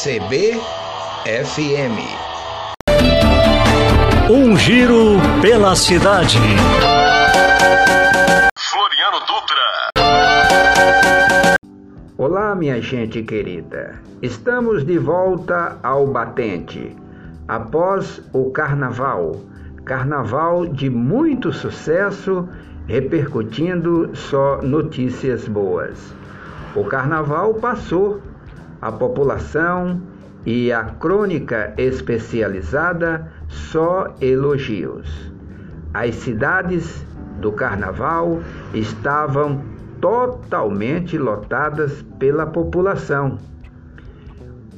CBFM. Um giro pela cidade. Floriano Dutra. Olá, minha gente querida. Estamos de volta ao batente após o carnaval. Carnaval de muito sucesso, repercutindo só notícias boas. O carnaval passou, a população e a crônica especializada só elogios. As cidades do carnaval estavam totalmente lotadas pela população.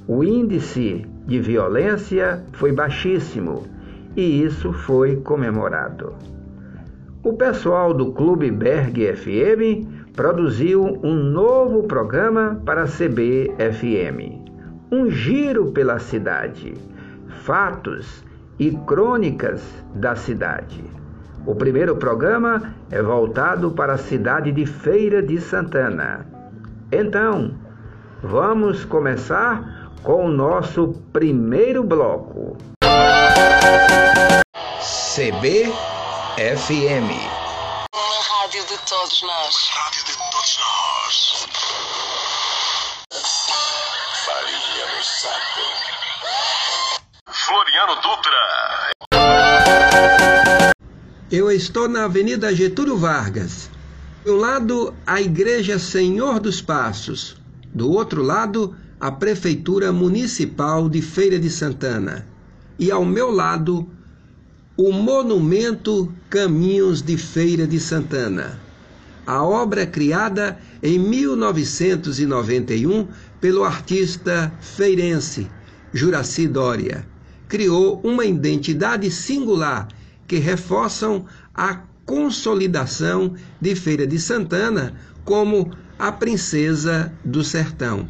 O índice de violência foi baixíssimo e isso foi comemorado. O pessoal do Clube Berg FM produziu um novo programa para a CBFM. Um giro pela cidade, fatos e crônicas da cidade. O primeiro programa é voltado para a cidade de Feira de Santana. Então, vamos começar com o nosso primeiro bloco. CBFM. Uma rádio de todos nós. Rádio de todos nós. No saco. Floriano Dutra. Eu estou na Avenida Getúlio Vargas. De um lado, a Igreja Senhor dos Passos. Do outro lado, a Prefeitura Municipal de Feira de Santana. E ao meu lado, o Monumento Caminhos de Feira de Santana. A obra criada em 1991 pelo artista feirense Juraci Dória criou uma identidade singular que reforçam a consolidação de Feira de Santana como a princesa do sertão.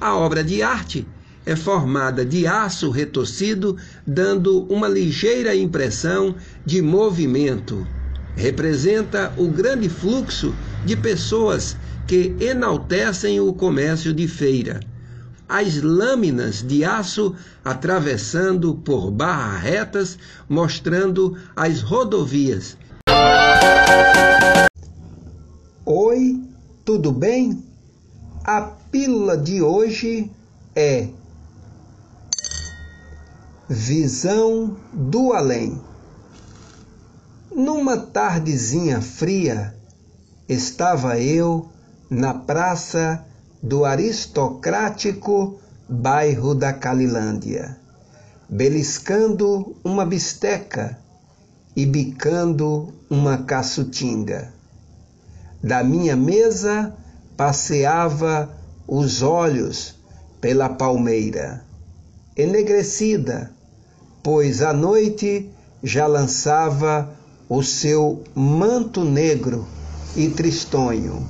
A obra de arte é formada de aço retorcido, dando uma ligeira impressão de movimento. Representa o grande fluxo de pessoas que enaltecem o comércio de feira. As lâminas de aço atravessando por barras retas, mostrando as rodovias. Oi, tudo bem? A pílula de hoje é Visão do Além. Numa tardezinha fria, estava eu na praça do aristocrático bairro da Calilândia, beliscando uma bisteca e bicando uma caçutinga. Da minha mesa passeava os olhos pela palmeira, enegrecida, pois a noite já lançava o seu manto negro e tristonho,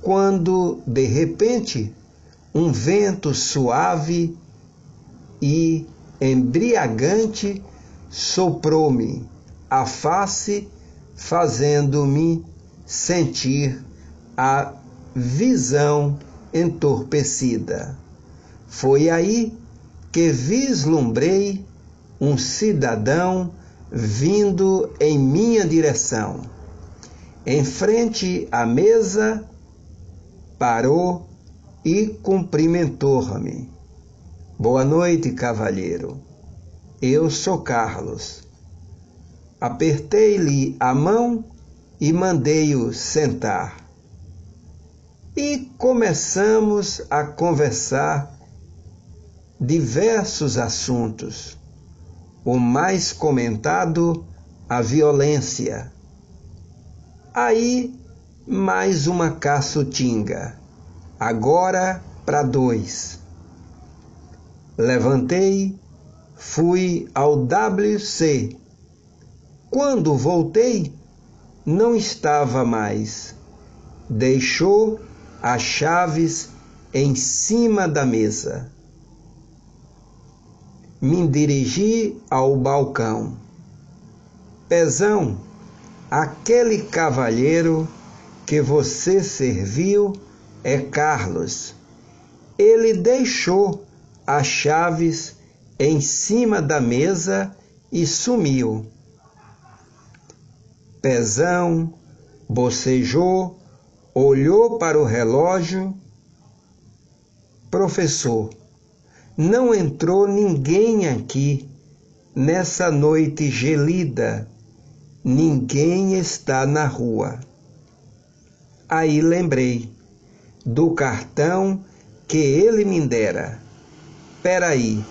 quando de repente um vento suave e embriagante soprou-me a face, fazendo-me sentir a visão entorpecida. Foi aí que vislumbrei um cidadão vindo em minha direção. Em frente à mesa, parou e cumprimentou-me. Boa noite, cavalheiro. Eu sou Carlos. Apertei-lhe a mão e mandei-o sentar. E começamos a conversar diversos assuntos. O mais comentado, a violência. Aí, mais uma caçutinga, agora para dois. Levantei, fui ao WC. Quando voltei, não estava mais. Deixou as chaves em cima da mesa. Me dirigi ao balcão. Pezão, aquele cavalheiro que você serviu é Carlos. Ele deixou as chaves em cima da mesa e sumiu. Pezão bocejou, olhou para o relógio. Professor, não entrou ninguém aqui nessa noite gelida. Ninguém está na rua. Aí lembrei do cartão que ele me dera. Peraí,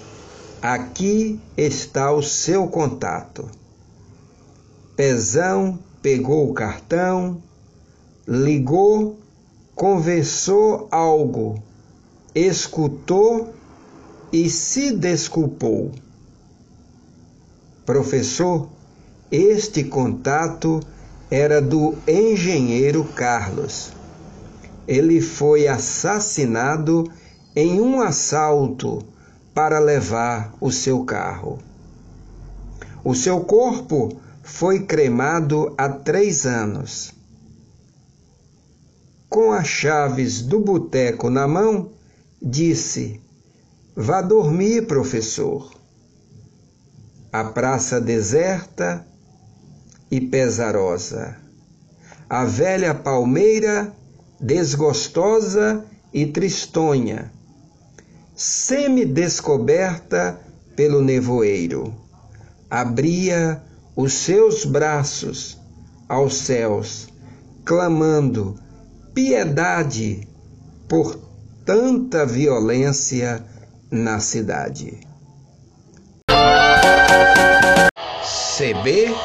aqui está o seu contato. Pezão pegou o cartão, ligou, conversou algo, escutou e se desculpou. Professor, este contato era do engenheiro Carlos. Ele foi assassinado em um assalto para levar o seu carro. O seu corpo foi cremado há três anos. Com as chaves do boteco na mão, disse: Vá dormir, professor. A praça deserta e pesarosa. A velha palmeira desgostosa e tristonha, semi-descoberta pelo nevoeiro, abria os seus braços aos céus, clamando piedade por tanta violência na cidade. CBFM